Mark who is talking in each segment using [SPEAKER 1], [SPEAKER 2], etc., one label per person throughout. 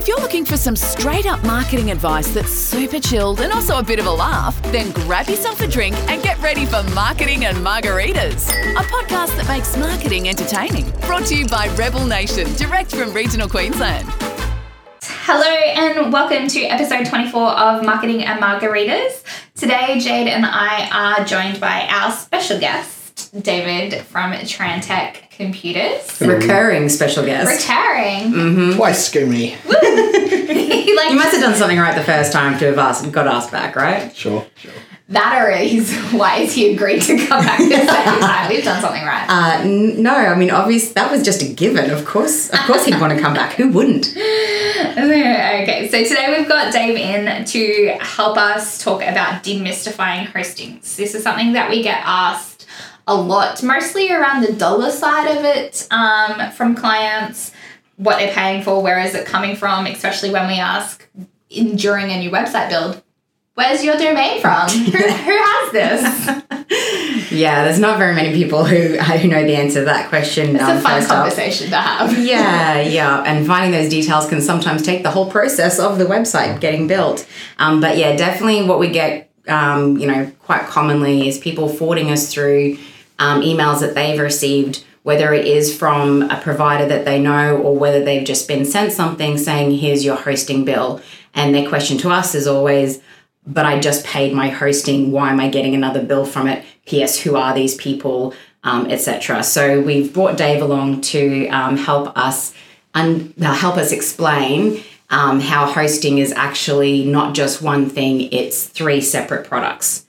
[SPEAKER 1] If you're looking for some straight up marketing advice that's super chilled and also a bit of a laugh, then grab yourself a drink and get ready for Marketing and Margaritas, a podcast that makes marketing entertaining. Brought to you by Rebel Nation, direct from regional Queensland.
[SPEAKER 2] Hello and welcome to episode 24 of Marketing and Margaritas. Today, Jade and I are joined by our special guest, David from Trantech Computers.
[SPEAKER 3] Recurring special guest.
[SPEAKER 2] Retiring.
[SPEAKER 4] Twice Scoomy.
[SPEAKER 2] He like
[SPEAKER 3] You must have done something right the first time to have asked, got asked back, right?
[SPEAKER 4] Sure, sure.
[SPEAKER 2] that or he's why is he agreed to come back this second time? We've done something right.
[SPEAKER 3] Uh, n- no, I mean, obvious. That was just a given. Of course, of course, he'd want to come back. Who wouldn't?
[SPEAKER 2] okay, so today we've got Dave in to help us talk about demystifying hostings. This is something that we get asked a lot, mostly around the dollar side of it um, from clients, what they're paying for, where is it coming from, especially when we ask in, during a new website build. Where's your domain from? who, who has this?
[SPEAKER 3] Yeah, there's not very many people who who know the answer to that question.
[SPEAKER 2] It's
[SPEAKER 3] um,
[SPEAKER 2] a fun conversation to have.
[SPEAKER 3] Yeah, yeah, and finding those details can sometimes take the whole process of the website getting built. Um, but yeah, definitely what we get, um, you know, quite commonly is people forwarding us through um, emails that they've received, whether it is from a provider that they know or whether they've just been sent something saying, "Here's your hosting bill," and their question to us is always. But I just paid my hosting. Why am I getting another bill from it? P.S. Who are these people? um, etc. So we've brought Dave along to um, help us un- uh, help us explain um, how hosting is actually not just one thing; it's three separate products.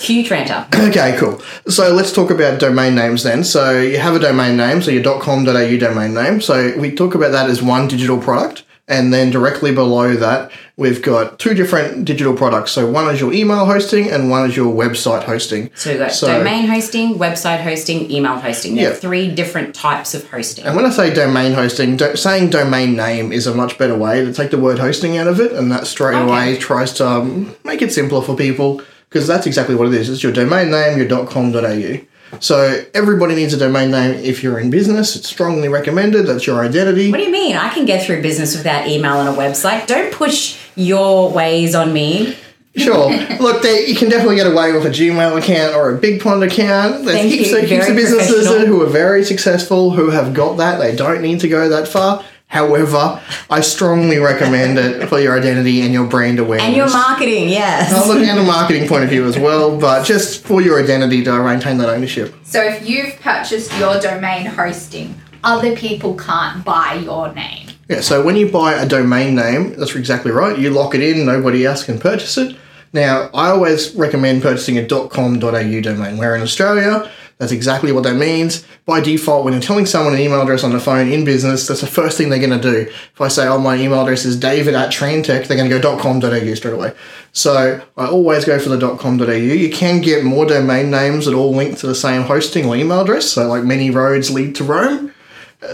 [SPEAKER 3] Cue Trenta.
[SPEAKER 4] Okay, cool. So let's talk about domain names then. So you have a domain name, so your .com.au domain name. So we talk about that as one digital product. And then directly below that, we've got two different digital products. So one is your email hosting and one is your website hosting.
[SPEAKER 3] So we've got
[SPEAKER 4] So-
[SPEAKER 3] domain hosting, website hosting, email hosting. There
[SPEAKER 4] Yeah.
[SPEAKER 3] three different types of hosting.
[SPEAKER 4] And when I say domain hosting, do- saying domain name is a much better way to take the word hosting out of it, and that straight away tries to um, make it simpler for people because that's exactly what it is. It's your domain name, your .com.au. So everybody needs a domain name if you're in business. It's strongly recommended. That's your identity.
[SPEAKER 3] What do you mean? I can get through business without email and a website. Don't push your ways on me.
[SPEAKER 4] Sure. Look, they, you can definitely get away with a Gmail account or a BigPond account. There's
[SPEAKER 3] Thank
[SPEAKER 4] heaps,
[SPEAKER 3] you.
[SPEAKER 4] of, heaps of businesses who are very successful who have got that. They don't need to go that far. However, I strongly recommend it for your identity and your brand awareness.
[SPEAKER 3] And your marketing, yes.
[SPEAKER 4] Oh, looking at a marketing point of view as well, but just for your identity to maintain that ownership.
[SPEAKER 2] So if you've purchased your domain hosting, other people can't buy your name.
[SPEAKER 4] Yeah, so when you buy a domain name, that's exactly right. You lock it in, nobody else can purchase it. Now, I always recommend purchasing a .com.au domain. Where in Australia, that's exactly what that means. By default, when you're telling someone an email address on the phone in business, that's the first thing they're going to do. If I say, oh, my email address is david at Trantech, they're going to go .com.au straight away. So I always go for the .com.au. You can get more domain names that all link to the same hosting or email address. So like many roads lead to Rome.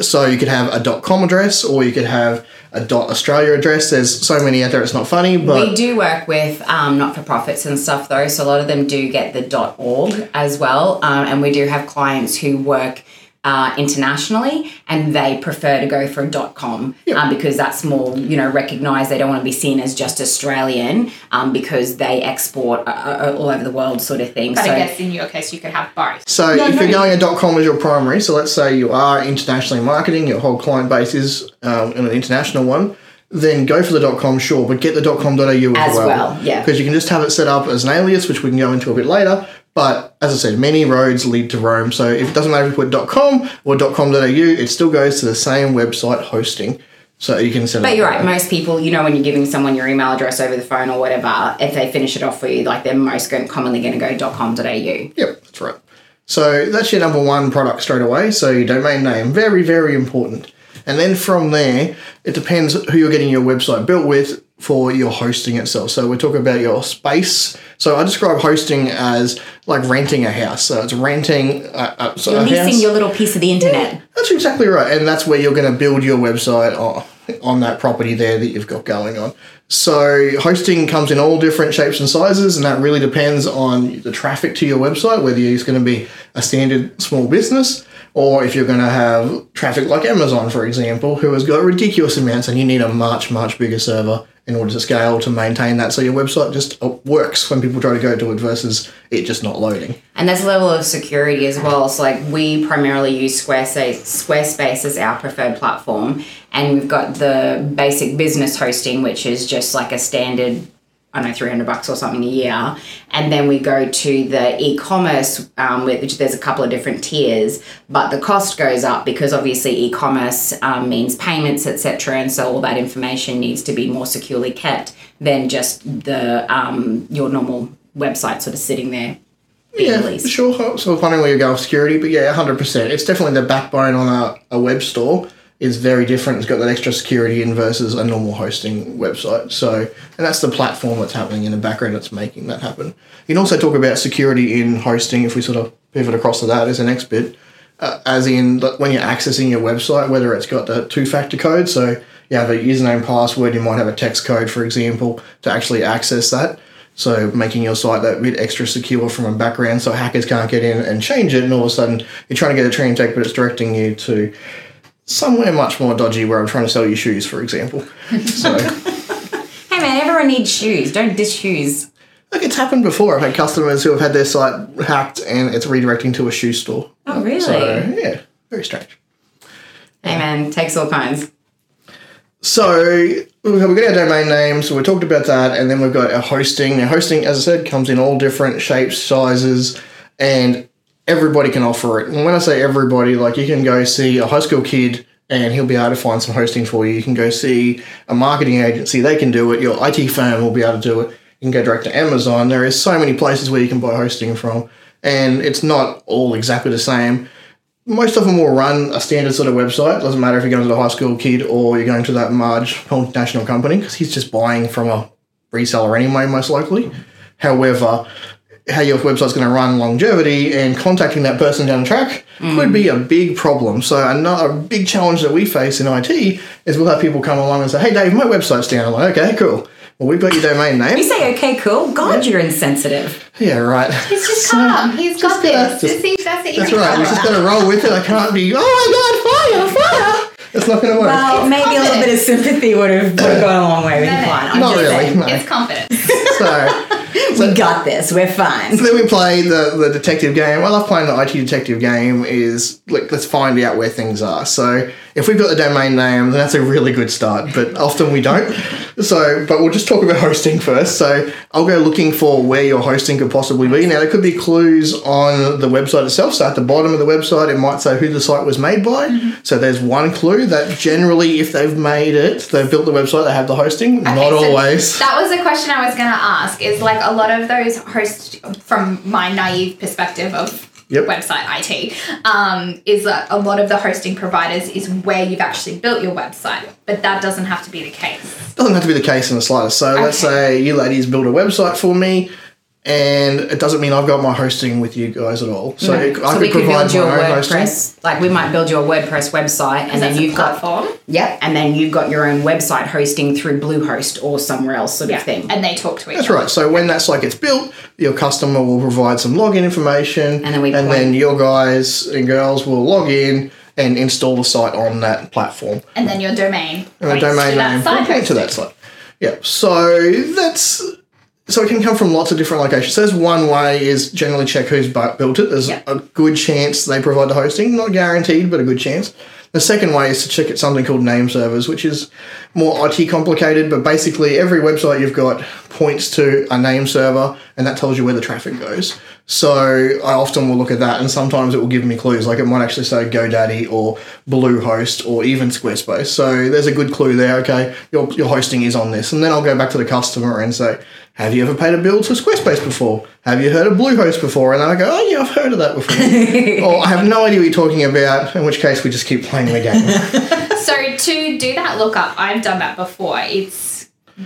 [SPEAKER 4] So you could have a .com address or you could have a dot .australia address. There's so many out there. It's not funny, but
[SPEAKER 3] We do work with um, not for profits and stuff though, so a lot of them do get the dot .org as well, um, and we do have clients who work uh, internationally and they prefer to go for a dot .com um, because that's more you know recognised. They don't want to be seen as just Australian um, because they export uh, uh, all over the world, sort of thing.
[SPEAKER 2] But
[SPEAKER 3] so
[SPEAKER 2] I guess in your case, you could have both.
[SPEAKER 4] So if you're going a dot .com as your primary, so let's say you are internationally marketing, your whole client base is um, an international one, then go for the dot .com, sure, but get the .com.au as,
[SPEAKER 3] As well, yeah.
[SPEAKER 4] Because you can just have it set up as an alias, which we can go into a bit later. But as I said, many roads lead to Rome. So if it doesn't matter if you put .com or .com.au, it still goes to the same website hosting. So you can set
[SPEAKER 3] But you're right.
[SPEAKER 4] way.
[SPEAKER 3] Most people, you know, when you're giving someone your email address over the phone or whatever, if they finish it off for you, like they're most going, commonly going to go .com.au.
[SPEAKER 4] Yep, that's right. So that's your number one product straight away. So your domain name, very, very important. And then from there, it depends who you're getting your website built with for your hosting itself. So we're talking about your space. So I describe hosting as like renting a house. So it's renting uh, uh, a, a, so
[SPEAKER 3] You're leasing
[SPEAKER 4] house.
[SPEAKER 3] your little piece of the internet.
[SPEAKER 4] That's exactly right. And that's where you're going to build your website on, on that property there that you've got going on. So hosting comes in all different shapes and sizes, and that really depends on the traffic to your website, whether it's going to be a standard small business Or if you're going to have traffic like Amazon, for example, who has got ridiculous amounts and you need a much, much bigger server in order to scale to maintain that so your website just uh, works when people try to go to it versus it just not loading.
[SPEAKER 3] And there's a level of security as well. So like we primarily use Squarespace, Squarespace as our preferred platform, and we've got the basic business hosting, which is just like a standard. I don't know, 300 bucks or something a year. And then we go to the e commerce, um, which there's a couple of different tiers, but the cost goes up because obviously e commerce um, means payments, etc. And so all that information needs to be more securely kept than just the um, your normal website sort of sitting there
[SPEAKER 4] Yeah,
[SPEAKER 3] released.
[SPEAKER 4] sure. So wondering where you're going with security, but yeah, 100%. It's definitely the backbone on a, a web store is very different. It's got that extra security in versus a normal hosting website. So, and that's the platform that's happening in the background that's making that happen. You can also talk about security in hosting if we sort of pivot across to that as the next bit. Uh, as in when you're accessing your website, whether it's got the two-factor code, so you have a username, password, you might have a text code, for example, to actually access that. So making your site that bit extra secure from a background, so hackers can't get in and change it, and all of a sudden you're trying to get a tree tech, but it's directing you to somewhere much more dodgy, where I'm trying to sell you shoes, for example. So.
[SPEAKER 3] Hey man, everyone needs shoes. Don't dish shoes.
[SPEAKER 4] Look, it's happened before. I've had customers who have had their site hacked and it's redirecting to a shoe store.
[SPEAKER 3] Oh, really?
[SPEAKER 4] So yeah, very strange.
[SPEAKER 3] Hey man, takes all kinds.
[SPEAKER 4] So we've got, we've got our domain name, so we talked about that, and then we've got our hosting. Now hosting, as I said, comes in all different shapes, sizes, and everybody can offer it. And when I say everybody, like you can go see a high school kid and he'll be able to find some hosting for you. You can go see a marketing agency, they can do it. Your IT firm will be able to do it. You can go direct to Amazon. There is so many places where you can buy hosting from, and it's not all exactly the same. Most of them will run a standard sort of website. Doesn't matter if you're going to the high school kid or you're going to that large multinational company because he's just buying from a reseller anyway, most likely. However, how your website's going to run longevity and contacting that person down the track could be a big problem. So another big challenge that we face in IT is we'll have people come along and say, "Hey, Dave, my website's down." I'm like, "Okay, cool. Well, we've got your domain name."
[SPEAKER 3] You say okay, cool. God, you're insensitive.
[SPEAKER 4] yeah, right.
[SPEAKER 2] He's just
[SPEAKER 4] So-
[SPEAKER 2] calm. He's got
[SPEAKER 4] just gotta-
[SPEAKER 2] this.
[SPEAKER 4] just-
[SPEAKER 2] See, that's it.
[SPEAKER 4] That's right. We're just going to roll with it. I can't be. Oh my God, fire, fire! It's not going to work.
[SPEAKER 3] Well, maybe a little bit of sympathy would have, would have gone a long way with
[SPEAKER 2] No,
[SPEAKER 3] the
[SPEAKER 2] no,
[SPEAKER 3] client. I'm
[SPEAKER 4] Not really.
[SPEAKER 3] saying.
[SPEAKER 4] No.
[SPEAKER 2] It's confidence.
[SPEAKER 4] so.
[SPEAKER 3] We got this. We're fine.
[SPEAKER 4] So then we play the, the detective game. I love playing the IT detective game is like let's find out where things are. So if we've got the domain name, then that's a really good start. But often we don't. So but we'll just talk about hosting first. So I'll go looking for where your hosting could possibly be. Now there could be clues on the website itself. So at the bottom of the website it might say who the site was made by. So there's one clue that generally if they've made it, they've built the website, they have the hosting. Not
[SPEAKER 2] so
[SPEAKER 4] always.
[SPEAKER 2] That was a question I was going to ask. Is like a lot of those hosts, from my naive perspective of
[SPEAKER 4] Yep.
[SPEAKER 2] website IT, um, is that a lot of the hosting providers is where you've actually built your website, but that doesn't have to be the case.
[SPEAKER 4] doesn't have to be the case in the slightest. So let's say you ladies build a website for me, and it doesn't mean I've got my hosting with you guys at all. So it, I
[SPEAKER 3] so
[SPEAKER 4] could
[SPEAKER 3] we could
[SPEAKER 4] provide
[SPEAKER 3] build your
[SPEAKER 4] my own hosting.
[SPEAKER 3] WordPress. Like we might build your WordPress website, and then
[SPEAKER 2] a
[SPEAKER 3] you've got
[SPEAKER 2] platform.
[SPEAKER 3] yep, and then you've got your own website hosting through Bluehost or somewhere else, sort
[SPEAKER 2] Yeah,
[SPEAKER 3] of thing.
[SPEAKER 2] and they talk to each
[SPEAKER 4] That's
[SPEAKER 2] other.
[SPEAKER 4] right. So when that site gets built, your customer will provide some login information,
[SPEAKER 3] And then we
[SPEAKER 4] and
[SPEAKER 3] point-
[SPEAKER 4] then your guys and girls will log in and install the site on that platform.
[SPEAKER 2] And then your domain.
[SPEAKER 4] and the
[SPEAKER 2] points to
[SPEAKER 4] domain
[SPEAKER 2] that
[SPEAKER 4] name
[SPEAKER 2] site
[SPEAKER 4] will to that site. Yeah. So that's so it can come from lots of different locations. So there's one way is generally check who's built it. There's
[SPEAKER 2] Yeah.
[SPEAKER 4] a good chance they provide the hosting, not guaranteed, but a good chance. The second way is to check at something called name servers, which is more IT complicated, but basically every website you've got points to a name server and that tells you where the traffic goes. So I often will look at that and sometimes it will give me clues. Like it might actually say GoDaddy or Bluehost or even Squarespace. So there's a good clue there. Okay, your, your hosting is on this. And then I'll go back to the customer and say, have you ever paid a bill to Squarespace before? Have you heard of Bluehost before? And I go, oh yeah, I've heard of that before. or I have no idea what you're talking about, in which case we just keep playing the game.
[SPEAKER 2] So to do that lookup, I've done that before. It's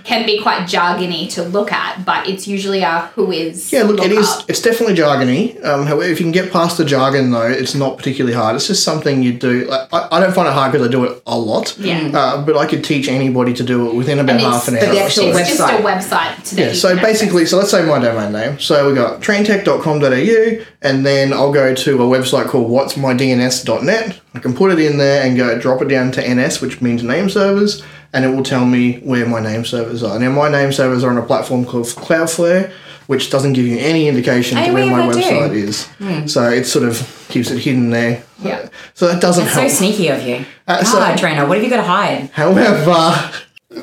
[SPEAKER 2] can be quite jargony to look at, but it's usually a who is.
[SPEAKER 4] Yeah, look, it is.
[SPEAKER 2] lookup.
[SPEAKER 4] It's definitely jargony. Um, however, if you can get past the jargon, though, it's not particularly hard. It's just something you do. Like, I, I don't find it hard because I do it a lot.
[SPEAKER 2] Yeah.
[SPEAKER 4] Uh, but I could teach anybody to do it within about
[SPEAKER 2] And
[SPEAKER 4] half an hour.
[SPEAKER 3] But the actual
[SPEAKER 2] It's just a
[SPEAKER 3] website.
[SPEAKER 2] website to
[SPEAKER 4] Yeah, so basically, so let's say my domain name. So we got trantech.com.au, and then I'll go to a website called whatsmydns.net. I can put it in there and go drop it down to NS, which means name servers, and it will tell me where my name servers are. Now, my name servers are on a platform called Cloudflare, which doesn't give you any indication to where my
[SPEAKER 3] they do.
[SPEAKER 4] website is. So it sort of keeps it hidden there.
[SPEAKER 2] Yeah.
[SPEAKER 4] So that doesn't help.
[SPEAKER 3] That's so sneaky of you.
[SPEAKER 4] Uh, so-
[SPEAKER 3] God, Trainer, what have you got to hide?
[SPEAKER 4] However,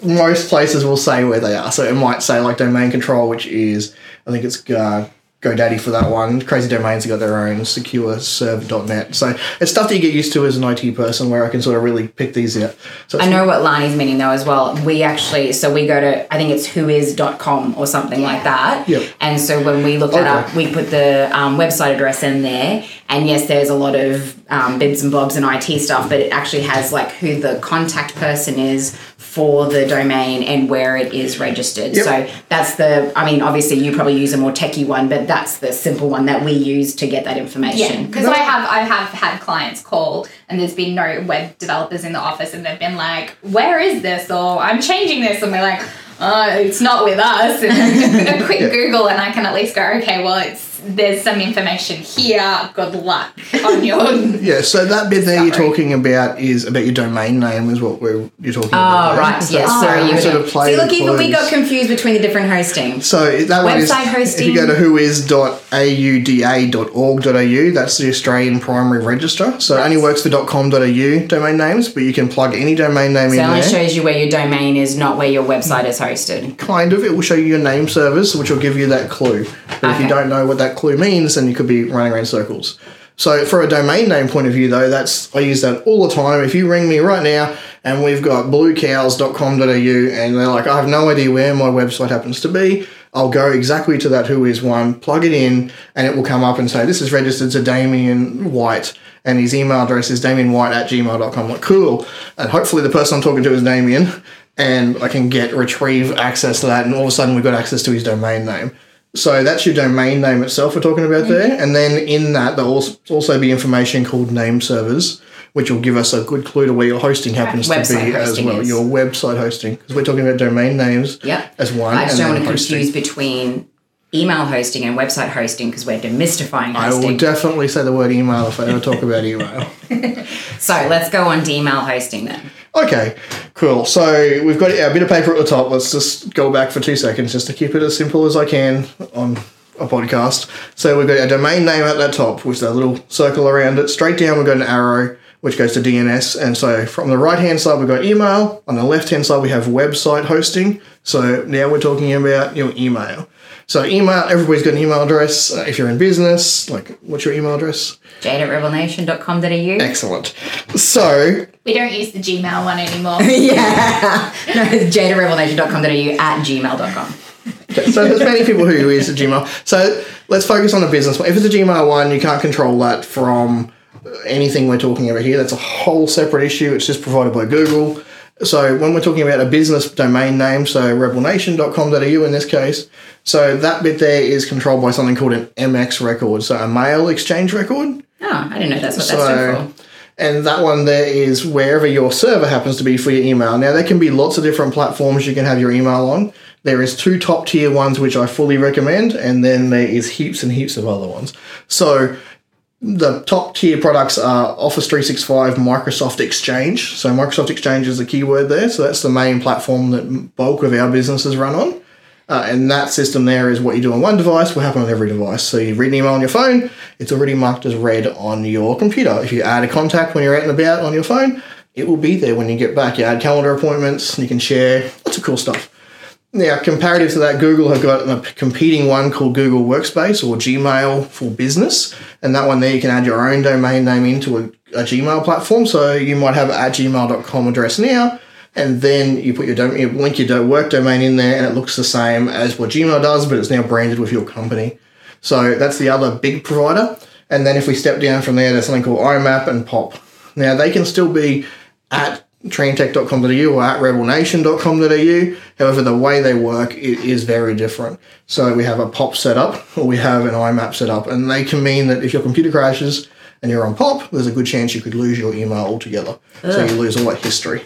[SPEAKER 4] most places will say where they are. So it might say like domain control, which is I think it's uh, GoDaddy for that one. Crazy Domains have got their own secure serve.net. So it's stuff that you get used to as an IT person where I can sort of really pick these out. So
[SPEAKER 3] I know what Lani's meaning though as well. We actually, so we go to, I think it's whois.com or something like that.
[SPEAKER 4] Yep.
[SPEAKER 3] And so when we look that
[SPEAKER 4] Okay.
[SPEAKER 3] up, we put the um, website address in there. And yes, there's a lot of um, bits and bobs and IT stuff, but it actually has like who the contact person is for the domain and where it is registered.
[SPEAKER 4] Yep.
[SPEAKER 3] So that's the, I mean, obviously you probably use a more techie one, but that's the simple one that we use to get that
[SPEAKER 2] Yeah,
[SPEAKER 3] information.
[SPEAKER 2] because I have I have had clients call and there's been no web developers in the office and they've been like, "Where is this?" or "I'm changing this," and we're like, uh, "It's not with us." And a quick Google and I can at least go, "Okay, well, it's there's some information here. Good luck on your."
[SPEAKER 4] yeah, so that bit there you're talking about is about your domain name, is what we're you're talking about.
[SPEAKER 3] Oh,
[SPEAKER 4] there.
[SPEAKER 3] right.
[SPEAKER 4] So
[SPEAKER 3] Yes.
[SPEAKER 4] it's,
[SPEAKER 3] Sorry.
[SPEAKER 4] uh,
[SPEAKER 3] You
[SPEAKER 4] sort of play
[SPEAKER 3] See,
[SPEAKER 4] the
[SPEAKER 3] look, even we got confused between the different hosting.
[SPEAKER 4] So that one is
[SPEAKER 3] Website
[SPEAKER 4] if you go to whois.auda.org.au, that's the Australian Primary Register. So it only works for .com.au domain names, but you can plug any domain name
[SPEAKER 3] So it only
[SPEAKER 4] there.
[SPEAKER 3] shows you where your domain is, not where your website is hosted.
[SPEAKER 4] kind of, it will show you your name service, which will give you that clue. But if you don't know what that clue means, then you could be running around circles. So for a domain name point of view though, that's I use that all the time. If you ring me right now and we've got bluecows.com.au and they're like, I have no idea where my website happens to be, I'll go exactly to that who is one, plug it in, and it will come up and say, This is registered to Damien White and his email address is damienwhite at gmail.com. Like, cool. And hopefully the person I'm talking to is Damien and I can get retrieve access to that, and all of a sudden we've got access to his domain name. So that's your domain name itself we're talking about there, mm-hmm. and then in that there'll also be information called name servers, which will give us a good clue to where your hosting happens to
[SPEAKER 3] Website
[SPEAKER 4] be as well.
[SPEAKER 3] is.
[SPEAKER 4] Your website hosting, because we're talking about domain names
[SPEAKER 3] Yep.
[SPEAKER 4] as one.
[SPEAKER 3] I just don't want to
[SPEAKER 4] hosting.
[SPEAKER 3] confuse between email hosting and website hosting because we're demystifying
[SPEAKER 4] I will definitely say the word email if I ever talk about email.
[SPEAKER 3] so let's go on to email hosting then.
[SPEAKER 4] Okay, cool. So we've got our bit of paper at the top. Let's just go back for two seconds just to keep it as simple as I can on a podcast. So we've got our domain name at that top with that little circle around it. Straight down, we've got an arrow which goes to DNS. And so from the right hand side, we've got email. On the left hand side, we have website hosting. So now we're talking about your email. So email, everybody's got an email address. Uh, if you're in business, like what's your email address?
[SPEAKER 3] Jade at rebelnation.com.au.
[SPEAKER 4] Excellent. So
[SPEAKER 2] We don't use the Gmail one anymore.
[SPEAKER 3] yeah. No, it's jade at rebelnation.com.au at gmail.com.
[SPEAKER 4] Okay, so there's many people who use a Gmail. So let's focus on the business one. If it's a Gmail one, you can't control that from anything we're talking about here. That's a whole separate issue. It's just provided by Google. So when we're talking about a business domain name, so rebelnation.com.au in this case, so that bit there is controlled by something called an MX record, so a mail exchange record.
[SPEAKER 3] Oh, I didn't know that's what that's
[SPEAKER 4] So,
[SPEAKER 3] stood for.
[SPEAKER 4] and that one there is wherever your server happens to be for your email. Now, there can be lots of different platforms you can have your email on. There is two top tier ones which I fully recommend, and then there is heaps and heaps of other ones. So the top tier products are Office 365, Microsoft Exchange. So Microsoft Exchange is the keyword there. So that's the main platform that bulk of our businesses run on. Uh, and that system there is what you do on one device will happen on every device. So you read an email on your phone, it's already marked as read on your computer. If you add a contact when you're out and about on your phone, it will be there when you get back. You add calendar appointments, you can share lots of cool stuff. Now, comparative to that, Google have got a competing one called Google Workspace or Gmail for Business. And that one there, you can add your own domain name into a, a Gmail platform. So you might have at gmail.com address now, and then you put your, dom- you link your work domain in there, and it looks the same as what Gmail does, but it's now branded with your company. So that's the other big provider. And then if we step down from there, there's something called IMAP and POP. Now they can still be at trantech.com.au or at rebelnation.com.au. However, the way they work is very different. So we have a POP setup or we have an IMAP setup, and they can mean that if your computer crashes and you're on POP, there's a good chance you could lose your email altogether. So you lose all that history,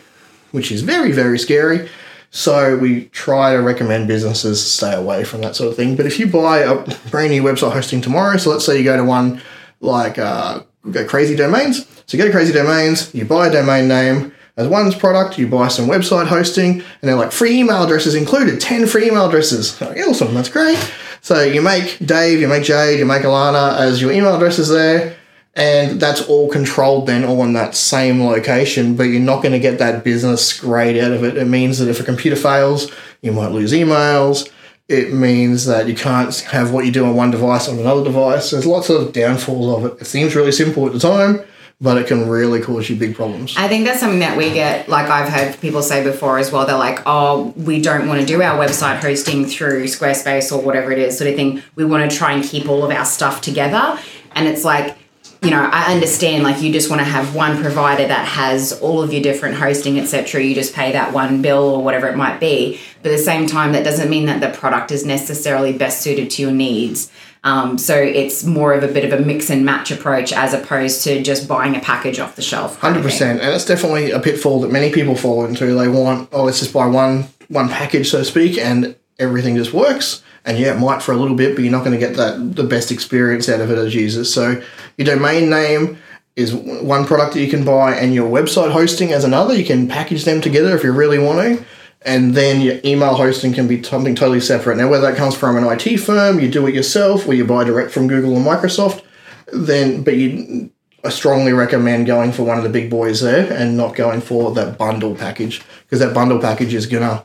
[SPEAKER 4] which is very, very scary. So we try to recommend businesses stay away from that sort of thing. But if you buy a brand new website hosting tomorrow, so let's say you go to one like uh, go Crazy Domains. So you go to Crazy Domains, you buy a domain name as one's product, you buy some website hosting, and they're like free email addresses included, 10 free email addresses. Like, awesome, that's great. So you make Dave, you make Jade, you make Alana as your email addresses there and that's all controlled then all in that same location but you're not going to get that business grade out of it it means that if a computer fails you might lose emails it means that you can't have what you do on one device on another device there's lots of downfalls of it it seems really simple at the time but it can really cause you big problems
[SPEAKER 3] I think that's something that we get, like I've heard people say before as well. They're like, oh, we don't want to do our website hosting through Squarespace or whatever it is, sort of thing. We want to try and keep all of our stuff together. And it's like, you know, I understand like you just want to have one provider that has all of your different hosting, etc. You just pay that one bill or whatever it might be. But at the same time, that doesn't mean that the product is necessarily best suited to your needs. Um, so it's more of a bit of a mix and match approach as opposed to just buying a package off the shelf.
[SPEAKER 4] Hundred percent, and it's definitely a pitfall that many people fall into. They want, oh, let's just buy one one package, so to speak, and everything just works. And yeah, it might for a little bit, but you're not going to get that the best experience out of it as users. So your domain name is one product that you can buy, and your website hosting as another. You can package them together if you really want to. And then your email hosting can be something totally separate. Now, whether that comes from an IT firm, you do it yourself, or you buy direct from Google or Microsoft, then but you I strongly recommend going for one of the big boys there and not going for that bundle package because that bundle package is gonna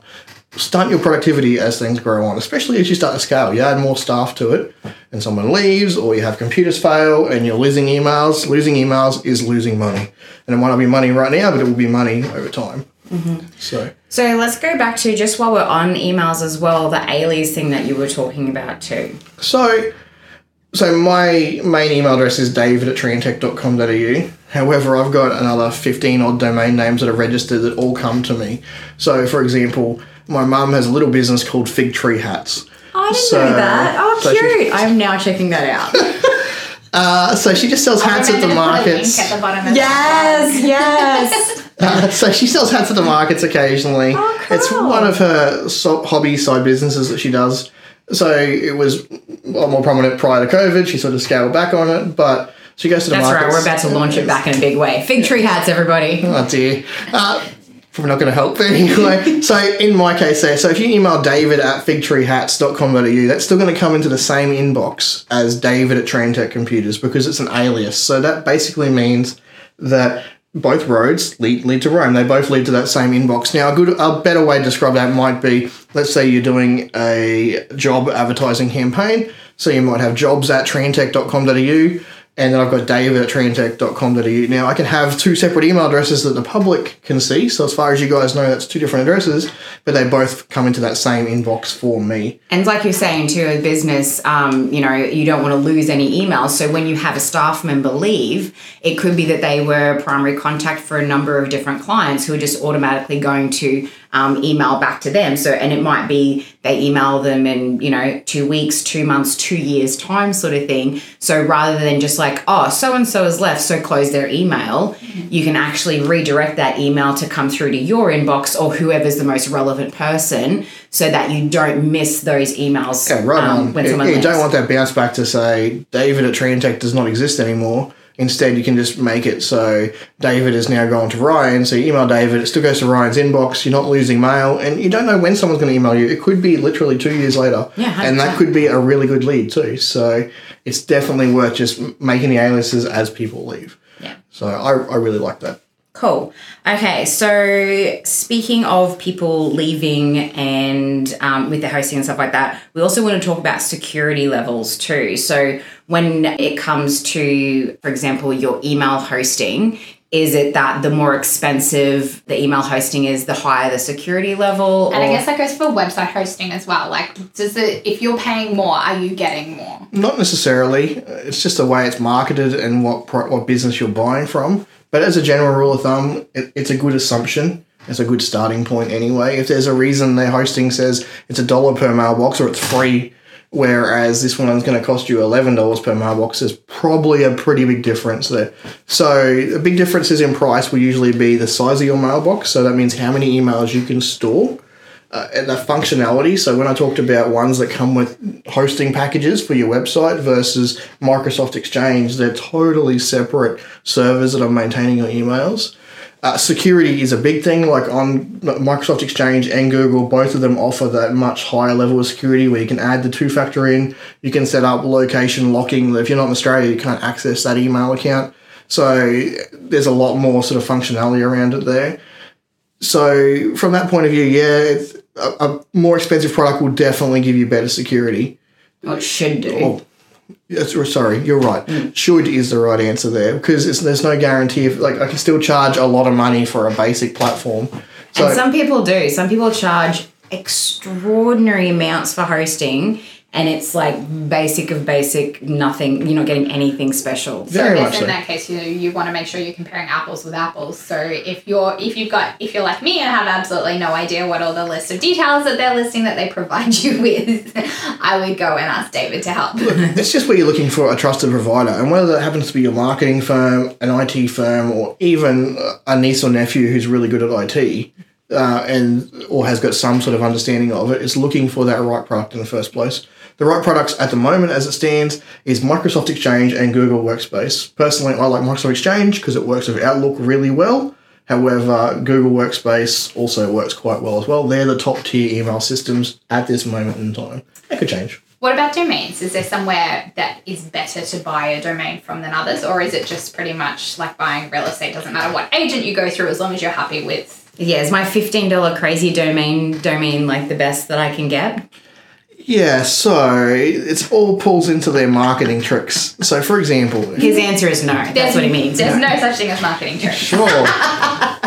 [SPEAKER 4] stunt your productivity as things grow on, especially as you start to scale. You add more staff to it and someone leaves or you have computers fail and you're losing emails. Losing emails is losing money. And it might not be money right now, but it will be money over time. Mm-hmm. So
[SPEAKER 3] So let's go back to just while we're on emails as well, the alias thing that you were talking about too.
[SPEAKER 4] So, so my main email address is david at trantech.com.au. However, I've got another 15 odd domain names that are registered that all come to me. So, for example, my mum has a little business called Fig Tree Hats.
[SPEAKER 3] I didn't
[SPEAKER 4] So-
[SPEAKER 3] know that. Oh,
[SPEAKER 4] so she-
[SPEAKER 3] cute. I'm now checking that out.
[SPEAKER 4] Uh, so she just sells hats at the
[SPEAKER 2] Remember put a link
[SPEAKER 4] markets.
[SPEAKER 2] at the bottom of
[SPEAKER 3] yes, yes.
[SPEAKER 4] Uh, so she sells hats at the markets occasionally.
[SPEAKER 3] Oh, cool.
[SPEAKER 4] It's one of her so- hobby side businesses that she does. So it was a lot more prominent prior to COVID. She sort of scaled back on it, but she goes to the
[SPEAKER 3] That's right. We're about to launch it back in a big way. Fig tree hats, everybody.
[SPEAKER 4] Oh dear. Uh, probably not going to help but anyway. so in my case there, so if you email david at figtreehats.com.au, that's still going to come into the same inbox as david at Trantech Computers because it's an alias. So that basically means that both roads lead, lead to Rome. They both lead to that same inbox. Now, a good, a better way to describe that might be, let's say you're doing a job advertising campaign. So you might have jobs at trantech.com.au and then I've got david at trantech.com.au. Now, I can have two separate email addresses that the public can see. So as far as you guys know, that's two different addresses, but they both come into that same inbox for me.
[SPEAKER 3] And like you're saying too, a business, um, you know, you don't want to lose any emails. So when you have a staff member leave, it could be that they were primary contact for a number of different clients who are just automatically going to um, email back to them. So, and it might be they email them in, you know, two weeks, two months, two years time sort of thing. So rather than just like, oh, so and so has left, so close their email, you can actually redirect that email to come through to your inbox or whoever's the most relevant person so that you don't miss those emails
[SPEAKER 4] Yeah, right
[SPEAKER 3] um,
[SPEAKER 4] on.
[SPEAKER 3] when
[SPEAKER 4] Yeah,
[SPEAKER 3] someone
[SPEAKER 4] yeah, you
[SPEAKER 3] leaves.
[SPEAKER 4] don't want that bounce back to say David at Trantech does not exist anymore. Instead, you can just make it so David is now gone to Ryan. So you email David, it still goes to Ryan's inbox. You're not losing mail, and you don't know when someone's going to email you. It could be literally two years later,
[SPEAKER 3] Yeah,
[SPEAKER 4] and that could be a really good lead too. So it's definitely worth just making the aliases as people leave.
[SPEAKER 3] Yeah.
[SPEAKER 4] So I, I really like that.
[SPEAKER 3] Cool. Okay, so speaking of people leaving and um, with the hosting and stuff like that, we also want to talk about security levels too. So when it comes to, for example, your email hosting, is it that the more expensive the email hosting is, the higher the security level?
[SPEAKER 2] And I guess that goes for website hosting as well. Like, does it if you're paying more, are you getting more?
[SPEAKER 4] Not necessarily. It's just the way it's marketed and what what business you're buying from. But as a general rule of thumb, it, it's a good assumption. It's a good starting point anyway. If there's a reason their hosting says it's a dollar per mailbox or it's free, whereas this one's going to cost you $11 per mailbox, there's probably a pretty big difference there. So, the big differences in price will usually be the size of your mailbox. So, that means how many emails you can store. Uh, and the functionality. So when I talked about ones that come with hosting packages for your website versus Microsoft Exchange, they're totally separate servers that are maintaining your emails. Uh, security is a big thing. Like on Microsoft Exchange and Google, both of them offer that much higher level of security where you can add the two factor in. You can set up location locking. If you're not in Australia, you can't access that email account. So there's a lot more sort of functionality around it there. So from that point of view, yeah, a, a, more expensive product will definitely give you better security.
[SPEAKER 3] Well, it should do.
[SPEAKER 4] Oh, yes, sorry, you're right. Mm. Should is the right answer there because there's no guarantee. If like I can still charge a lot of money for a basic platform.
[SPEAKER 3] So, and some people do. Some people charge extraordinary amounts for hosting and it's like basic of basic, nothing. You're not getting anything special.
[SPEAKER 2] So much in so. that case, you you want to make sure you're comparing apples with apples. So if you're if you've got if you're like me and have absolutely no idea what all the list of details that they're listing that they provide you with, I would go and ask David to help.
[SPEAKER 4] Look, it's just where you're looking for a trusted provider, and whether that happens to be your marketing firm, an IT firm, or even a niece or nephew who's really good at IT. Uh, and or has got some sort of understanding of it is looking for that right product in the first place. The right products at the moment, as it stands, is Microsoft Exchange and Google Workspace. Personally, I like Microsoft Exchange because it works with Outlook really well. However, Google Workspace also works quite well as well. They're the top tier email systems at this moment in time. It could change.
[SPEAKER 2] What about domains? Is there somewhere that is better to buy a domain from than others, or is it just pretty much like buying real estate? Doesn't matter what agent you go through as long as you're happy with.
[SPEAKER 3] Yeah, is my fifteen dollar crazy domain domain like the best that I can get?
[SPEAKER 4] Yeah, so it's all pulls into their marketing tricks. So, for example,
[SPEAKER 3] his answer is no. That's
[SPEAKER 2] there's,
[SPEAKER 3] what he means.
[SPEAKER 2] There's no. no such thing as marketing tricks.
[SPEAKER 4] Sure.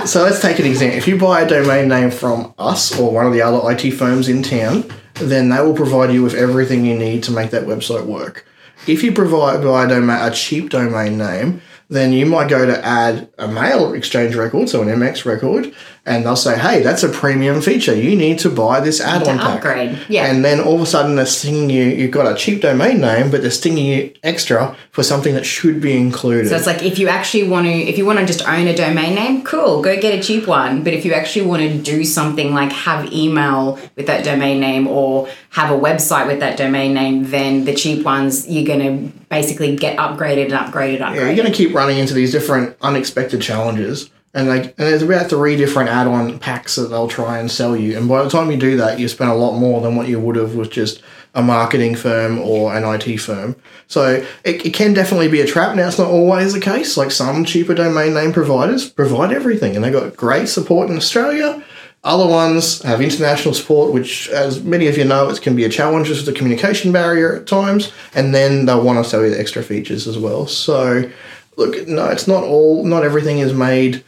[SPEAKER 4] so let's take an example. If you buy a domain name from us or one of the other IT firms in town, then they will provide you with everything you need to make that website work. If you provide buy a, domain, a cheap domain name, then you might go to add a mail exchange record, so an MX record, and they'll say, "Hey, that's a premium feature. You need to buy this add-on
[SPEAKER 3] to upgrade." Yeah.
[SPEAKER 4] And then all of a sudden, they're stinging you. You've got a cheap domain name, but they're stinging you extra for something that should be included.
[SPEAKER 3] So it's like if you actually want to, if you want to just own a domain name, cool, go get a cheap one. But if you actually want to do something like have email with that domain name or have a website with that domain name, then the cheap ones you're going to basically get upgraded and upgraded, upgraded.
[SPEAKER 4] Yeah, you're going to keep running into these different unexpected challenges and like and there's about three different add-on packs that they'll try and sell you. And by the time you do that you spend a lot more than what you would have with just a marketing firm or an IT firm. So it, it can definitely be a trap. Now it's not always the case. Like some cheaper domain name providers provide everything and they've got great support in Australia. Other ones have international support, which, as many of you know, it can be a challenge with the communication barrier at times, and then they'll want to sell you the extra features as well. So, look, no, it's not all, not everything is made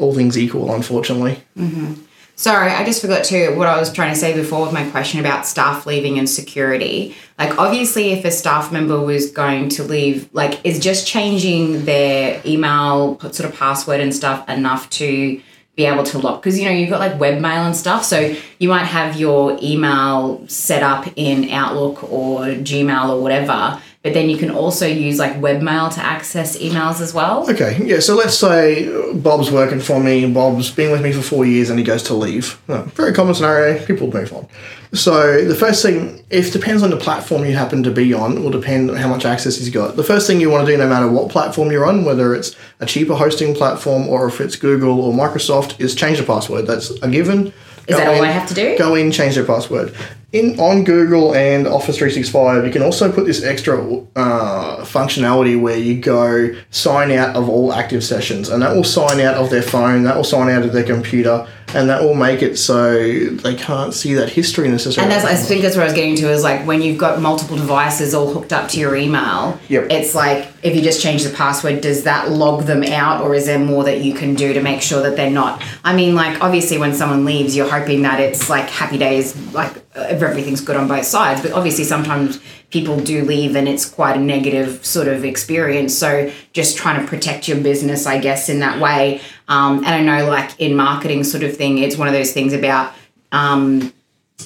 [SPEAKER 4] all things equal, unfortunately.
[SPEAKER 3] Mm-hmm. Sorry, I just forgot to what I was trying to say before with my question about staff leaving and security. Like, obviously, if a staff member was going to leave, like, is just changing their email sort of password and stuff enough to be able to lock? Because, you know, you've got like webmail and stuff. So you might have your email set up in Outlook or Gmail or whatever but then you can also use like webmail to access emails as well.
[SPEAKER 4] Okay, yeah. So let's say Bob's working for me. Bob's been with me for four years, and he goes to leave. very common scenario. People move on. So the first thing, if depends on the platform you happen to be on, will depend on how much access he's got. The first thing you want to do, no matter what platform you're on, whether it's a cheaper hosting platform or if it's Google or Microsoft, is change the password. That's a given.
[SPEAKER 3] Is that all I have to do?
[SPEAKER 4] Go in, change their password in on Google and Office 365, you can also put this extra uh, functionality where you go sign out of all active sessions, and that will sign out of their phone, that will sign out of their computer, and that will make it so they can't see that history necessarily.
[SPEAKER 3] And that's, I think that's what I was getting to is like when you've got multiple devices all hooked up to your email,
[SPEAKER 4] yep.
[SPEAKER 3] it's like if you just change the password, does that log them out, or is there more that you can do to make sure that they're not? I mean, like obviously, when someone leaves, you're hoping that it's like happy days, like if everything's good on both sides. But obviously, sometimes people do leave, and it's quite a negative sort of experience. So just trying to protect your business, I guess, in that way. Um, and I know, like in marketing, sort of thing, it's one of those things about. Um,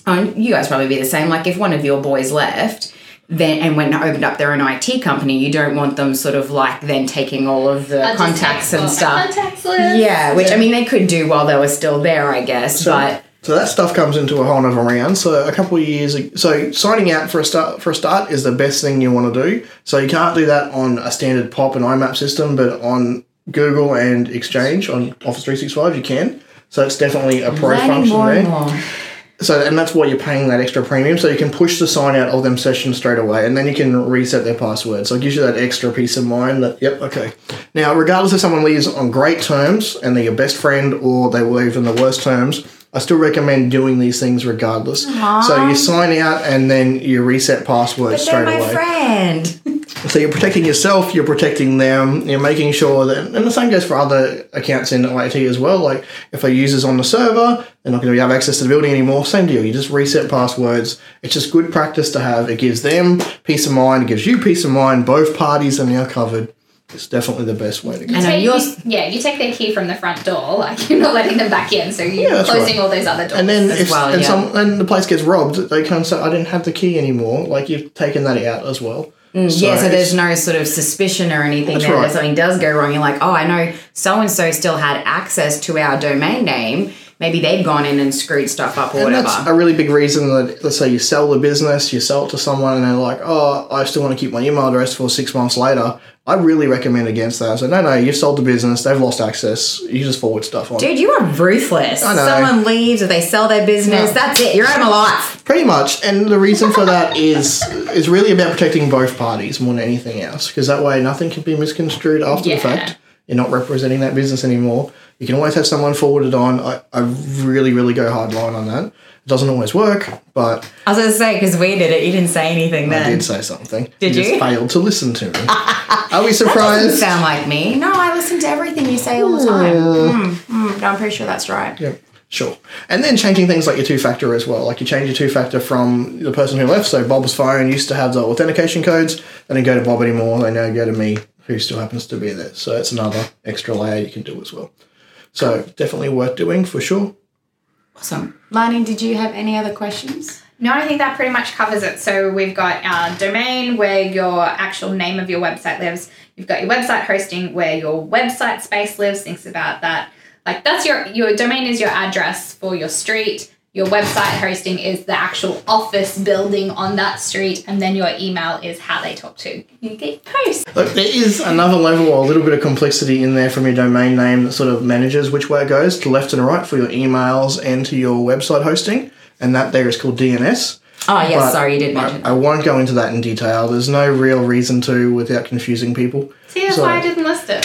[SPEAKER 3] oh, you guys probably be the same. Like if one of your boys left then and went and opened up their own IT company, you don't want them sort of like then taking all of the
[SPEAKER 2] I'll
[SPEAKER 3] contacts and stuff.
[SPEAKER 2] Contacts list.
[SPEAKER 3] Yeah, which I mean they could do while they were still there, I guess. but
[SPEAKER 4] So that stuff comes into a whole nother round. So a couple of years, so signing out for a start for a start is the best thing you want to do. So you can't do that on a standard POP and IMAP system, but on Google and Exchange on Office three six five you can. So it's definitely a pro
[SPEAKER 3] learning
[SPEAKER 4] function
[SPEAKER 3] more
[SPEAKER 4] there.
[SPEAKER 3] more.
[SPEAKER 4] So and that's why you're paying that extra premium. So you can push the sign out of them sessions straight away, and then you can reset their password. So it gives you that extra peace of mind that yep, okay. Now, regardless if someone leaves on great terms and they're your best friend, or they leave in the worst terms, I still recommend doing these things regardless. So you sign out and then you reset passwords
[SPEAKER 3] But they're
[SPEAKER 4] straight
[SPEAKER 3] my
[SPEAKER 4] away.
[SPEAKER 3] friend.
[SPEAKER 4] So you're protecting yourself, you're protecting them, you're making sure that, and the same goes for other accounts in IT as well. Like if a user's on the server, they're not going to have access to the building anymore. Same deal. You just reset passwords. It's just good practice to have. It gives them peace of mind. It gives you peace of mind. Both parties are now covered. It's definitely the best way to go.
[SPEAKER 3] And
[SPEAKER 2] Take- you- yeah, you take their key from the front door, like you're not letting them back in, so you're
[SPEAKER 4] Yeah,
[SPEAKER 2] closing
[SPEAKER 4] right.
[SPEAKER 2] all those other doors.
[SPEAKER 4] And then if
[SPEAKER 3] well,
[SPEAKER 4] and
[SPEAKER 3] yeah.
[SPEAKER 4] some and the place gets robbed, they come say, "I didn't have the key anymore." Like you've taken that out as well.
[SPEAKER 3] Mm, yeah, so there's no sort of suspicion or anything
[SPEAKER 4] That's
[SPEAKER 3] there
[SPEAKER 4] right.
[SPEAKER 3] that something does go wrong. You're like, oh, I know so and so still had access to our domain name. Maybe they've gone in and screwed stuff up or
[SPEAKER 4] And
[SPEAKER 3] whatever.
[SPEAKER 4] that's a really big reason that, let's say you sell the business, you sell it to someone, and they're like, oh, I still want to keep my email address for six months later. I really recommend against that. So, no, no, you've sold the business, they've lost access, you just forward stuff on.
[SPEAKER 3] Dude, you are ruthless.
[SPEAKER 4] I know.
[SPEAKER 3] Someone leaves or they sell their business.
[SPEAKER 4] Yeah.
[SPEAKER 3] That's it. You're out of my life.
[SPEAKER 4] Pretty much. And the reason for that is is really about protecting both parties more than anything else. Because that way nothing can be misconstrued after
[SPEAKER 2] Yeah.
[SPEAKER 4] the fact. You're not representing that business anymore. You can always have someone forwarded on. I, I really, really go hard line on that. It doesn't always work, but
[SPEAKER 3] I was going to say, because we did it, you didn't say anything then.
[SPEAKER 4] I did say something.
[SPEAKER 3] Did
[SPEAKER 4] you?
[SPEAKER 3] you?
[SPEAKER 4] just failed to listen to me. Are we surprised?
[SPEAKER 3] sound like me. No, I listen to everything you say all the time. Mm, mm, I'm pretty sure that's right.
[SPEAKER 4] Yeah, sure. And then changing things like your two factor as well. Like you change your two factor from the person who left. So Bob's phone used to have the authentication codes. They don't go to Bob anymore. They now go to me, who still happens to be there. So it's another extra layer you can do as well. So definitely worth doing for sure.
[SPEAKER 3] Awesome. Marnie, did you have any other questions?
[SPEAKER 2] No, I think that pretty much covers it. So we've got our domain where your actual name of your website lives. You've got your website hosting where your website space lives. Thinks about that. Like that's your your domain is your address for your street. Your website hosting is the actual office building on that street, and then your email is how they talk to you get posts.
[SPEAKER 4] Look, there is another level or a little bit of complexity in there from your domain name that sort of manages which way it goes to left and right for your emails and to your website hosting. And that there is called DNS.
[SPEAKER 3] Oh, yes,
[SPEAKER 4] But
[SPEAKER 3] sorry, you did mention
[SPEAKER 4] I,
[SPEAKER 3] that.
[SPEAKER 4] I won't go into that in detail. There's no real reason to without confusing people.
[SPEAKER 2] See, that's
[SPEAKER 4] So-
[SPEAKER 2] why I didn't list it.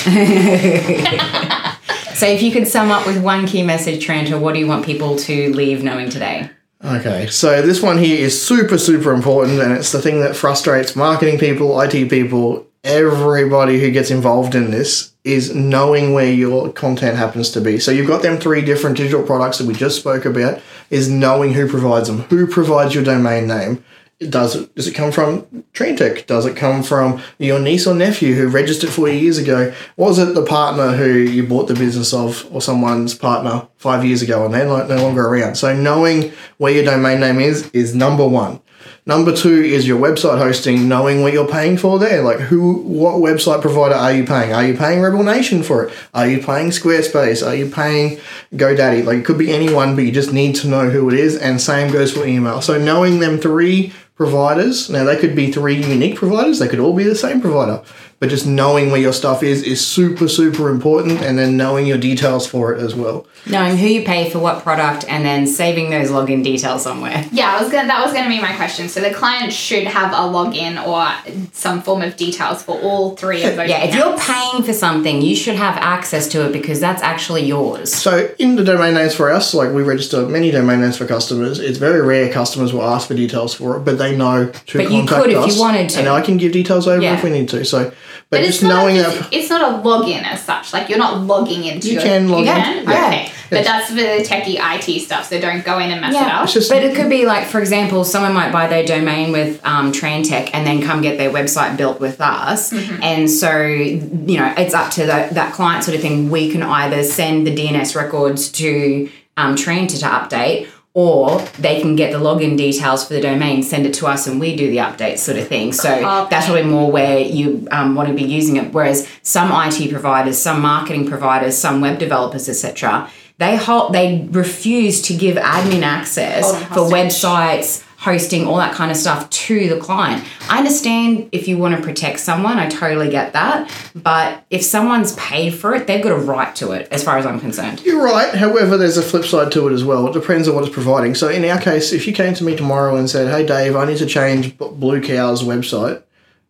[SPEAKER 3] So, if you could sum up with one key message, Tranta, what do you want people to leave knowing today?
[SPEAKER 4] Okay, so this one here is super, super important, and it's the thing that frustrates marketing people, IT people, everybody who gets involved in this is knowing where your content happens to be. So you've got them three different digital products that we just spoke about, is knowing who provides them. Who provides your domain name? Does it does it come from Trantech? Does it come from your niece or nephew who registered four years ago? Was it the partner who you bought the business of, or someone's partner five years ago, and they're no longer around? So knowing where your domain name is is number one. Number two is your website hosting, knowing what you're paying for there. Like who, what website provider are you paying? Are you paying Rebel Nation for it? Are you paying Squarespace? Are you paying GoDaddy? Like it could be anyone, but you just need to know who it is. And same goes for email. So knowing them three providers, now they could be three unique providers, they could all be the same provider. But just knowing where your stuff is is super, super important, and then knowing your details for it as well.
[SPEAKER 3] Knowing who you pay for what product and then saving those login details somewhere.
[SPEAKER 2] Yeah, I was gonna, that was going to be my question. So the client should have a login or some form of details for all three of those.
[SPEAKER 3] Yeah, if you're paying for something, you should have access to it because that's actually yours.
[SPEAKER 4] So in the domain names for us, like we register many domain names for customers. It's very rare customers will ask for details for it, but they they know to
[SPEAKER 3] But you
[SPEAKER 4] contact
[SPEAKER 3] could if you wanted to.
[SPEAKER 4] and I can give details over
[SPEAKER 3] Yeah.
[SPEAKER 4] if we need to. So, but,
[SPEAKER 2] But
[SPEAKER 4] just
[SPEAKER 2] it's not,
[SPEAKER 4] knowing
[SPEAKER 2] a,
[SPEAKER 4] that.
[SPEAKER 2] it's not a login as such. Like you're not logging into
[SPEAKER 4] You
[SPEAKER 2] your,
[SPEAKER 4] can log
[SPEAKER 2] you
[SPEAKER 4] in,
[SPEAKER 2] Can?
[SPEAKER 3] yeah.
[SPEAKER 2] Okay. But that's for the techie IT stuff, so don't go in and mess it
[SPEAKER 3] Yeah,
[SPEAKER 2] up.
[SPEAKER 4] Just-
[SPEAKER 3] but it could be like, for example, someone might buy their domain with um, Trantech and then come get their website built with us.
[SPEAKER 2] Mm-hmm.
[SPEAKER 3] And so, you know, it's up to the, that client sort of thing. We can either send the DNS records to um, Tranta to update, or they can get the login details for the domain, send it to us, and we do the update sort of thing. So that's probably more where you um, want to be using it. Whereas some IT providers, some marketing providers, some web developers, etc., they hold, they refuse to give admin access
[SPEAKER 2] Hold
[SPEAKER 3] for websites, hosting, all that kind of stuff to the client. I understand if you want to protect someone, I totally get that. But if someone's paid for it, they've got a right to it, as far as I'm concerned.
[SPEAKER 4] You're right. However, there's a flip side to it as well. It depends on what it's providing. So, in our case, if you came to me tomorrow and said, "Hey, Dave, I need to change Blue Cow's website,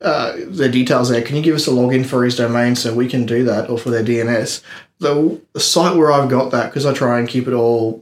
[SPEAKER 4] uh, the details there. Can you give us a login for his domain so we can do that, or for their DNS?" The, the site where I've got that because I try and keep it all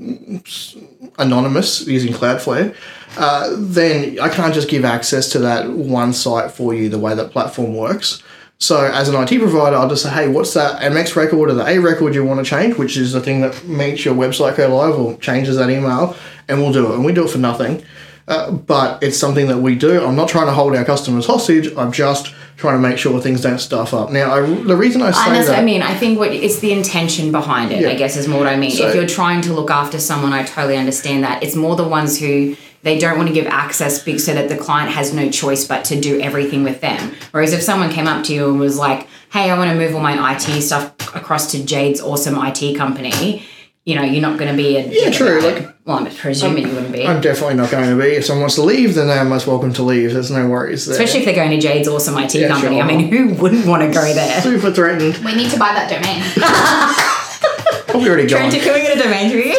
[SPEAKER 4] anonymous using Cloudflare, uh, then I can't just give access to that one site for you the way that platform works. So as an IT provider, I'll just say, hey, what's that MX record or the A record you want to change, which is the thing that makes your website go live or changes that email, and we'll do it. And we do it for nothing. Uh, but it's something that we do. I'm not trying to hold our customers hostage. I'm just trying to make sure things don't stuff up. Now, I, the reason I say
[SPEAKER 3] that's
[SPEAKER 4] that,
[SPEAKER 3] I mean. I think what it's the intention behind it,
[SPEAKER 4] Yeah.
[SPEAKER 3] I guess, is more what I mean.
[SPEAKER 4] So-
[SPEAKER 3] if you're trying to look after someone, I totally understand that. It's more the ones who they don't want to give access big so that the client has no choice but to do everything with them. Whereas if someone came up to you and was like, hey, I want to move all my IT stuff across to Jade's awesome IT company, you know, you're not going to be a.
[SPEAKER 4] Yeah, true, like-
[SPEAKER 3] well, I'm presuming you wouldn't be.
[SPEAKER 4] I'm definitely not going to be. If someone wants to leave, then they're most welcome to leave. There's no worries there.
[SPEAKER 3] Especially if they're going to Jade's awesome IT
[SPEAKER 4] Yeah,
[SPEAKER 3] company.
[SPEAKER 4] sure.
[SPEAKER 3] I mean, who wouldn't want to go there?
[SPEAKER 4] super threatened.
[SPEAKER 2] We need to buy that domain.
[SPEAKER 4] Probably already gone.
[SPEAKER 3] Trying to can we get a domain for you?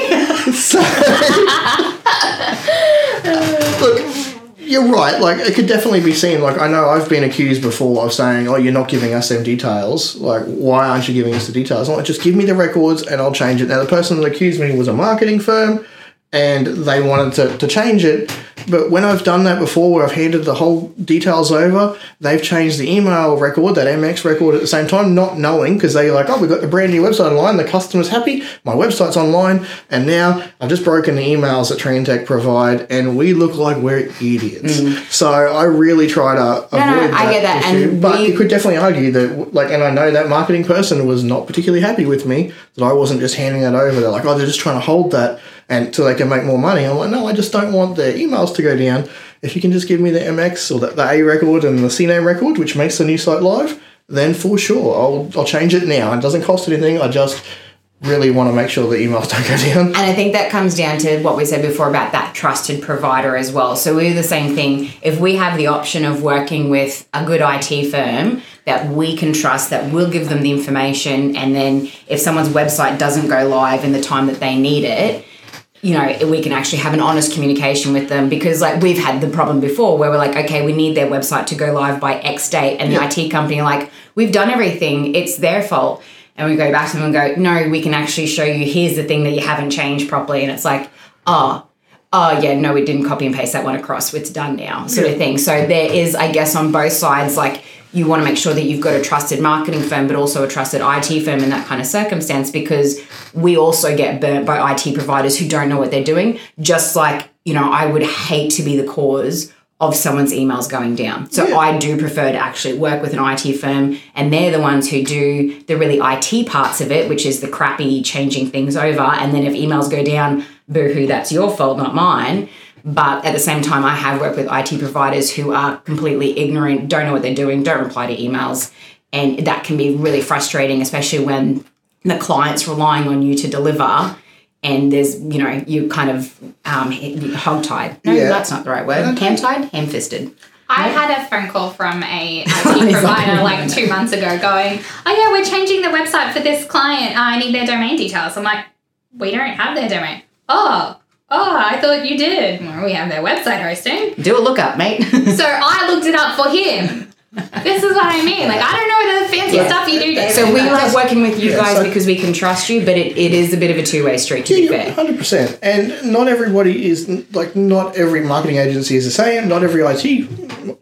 [SPEAKER 4] You're right. Like it could definitely be seen. Like I know I've been accused before of saying, "Oh, you're not giving us them details. Like why aren't you giving us the details?" I'm like, just give me the records and I'll change it. Now the person that accused me was a marketing firm, and they wanted to, to change it. But when I've done that before, where I've handed the whole details over, they've changed the email record, that MX record at the same time, not knowing because they're like, oh, we've got the brand new website online, the customer's happy, my website's online, and now I've just broken the emails that Trantech provide, and we look like we're idiots. So I really try to avoid
[SPEAKER 3] Mm. no,
[SPEAKER 4] that.
[SPEAKER 3] I get that,
[SPEAKER 4] issue.
[SPEAKER 3] and
[SPEAKER 4] but
[SPEAKER 3] we-
[SPEAKER 4] you could definitely argue that, like, and I know that marketing person was not particularly happy with me that I wasn't just handing that over. They're like, oh, they're just trying to hold that and so they can make more money. I'm like, no, I just don't want their emails to go down. If you can just give me the MX or the, the A record and the CNAME record, which makes the new site live, then for sure, I'll, I'll change it now. It doesn't cost anything. I just really want to make sure the emails don't go down.
[SPEAKER 3] And I think that comes down to what we said before about that trusted provider as well. So we're the same thing. If we have the option of working with a good IT firm that we can trust, that will give them the information, and then if someone's website doesn't go live in the time that they need it, you know, we can actually have an honest communication with them because, like, we've had the problem before where we're like, okay, we need their website to go live by X date, and the IT company are like, we've done everything, it's their fault. And we go back to them and go, no, we can actually show you, here's the thing that you haven't changed properly. And it's like, oh, oh, yeah, no, we didn't copy and paste that one across, it's done now, sort of thing. So there is, I guess, on both sides, like, you want to make sure that you've got a trusted marketing firm, but also a trusted IT firm in that kind of circumstance because we also get burnt by IT providers who don't know what they're doing. Just like, you know, I would hate to be the cause of someone's emails going down. So I do prefer to actually work with an IT firm and they're the ones who do the really IT parts of it, which is the crappy changing things over. And then if emails go down, boo-hoo, that's your fault, not mine. But at the same time, I have worked with IT providers who are completely ignorant, don't know what they're doing, don't reply to emails. And that can be really frustrating, especially when the client's relying on you to deliver and there's, you know, you kind of um, hog-tied. No,
[SPEAKER 4] Yeah.
[SPEAKER 3] that's not the right word. Ham-tied? Ham-fisted.
[SPEAKER 2] I had a phone call from a IT provider
[SPEAKER 3] like,
[SPEAKER 2] like two months ago going, Oh, yeah, we're changing the website for this client. I need their domain details. I'm like, We don't have their domain. Oh, oh, I thought you did. Well, we have their website hosting.
[SPEAKER 3] Do a lookup, mate.
[SPEAKER 2] So I looked it up for him. This is what I mean. Like I don't know the fancy stuff you do, David.
[SPEAKER 3] So we like working with you
[SPEAKER 4] Yeah,
[SPEAKER 3] guys
[SPEAKER 4] so-
[SPEAKER 3] because we can trust you, but it, it is a bit of a two way street to be fair.
[SPEAKER 4] Hundred percent, and not everybody is like not every marketing agency is the same. Not every IT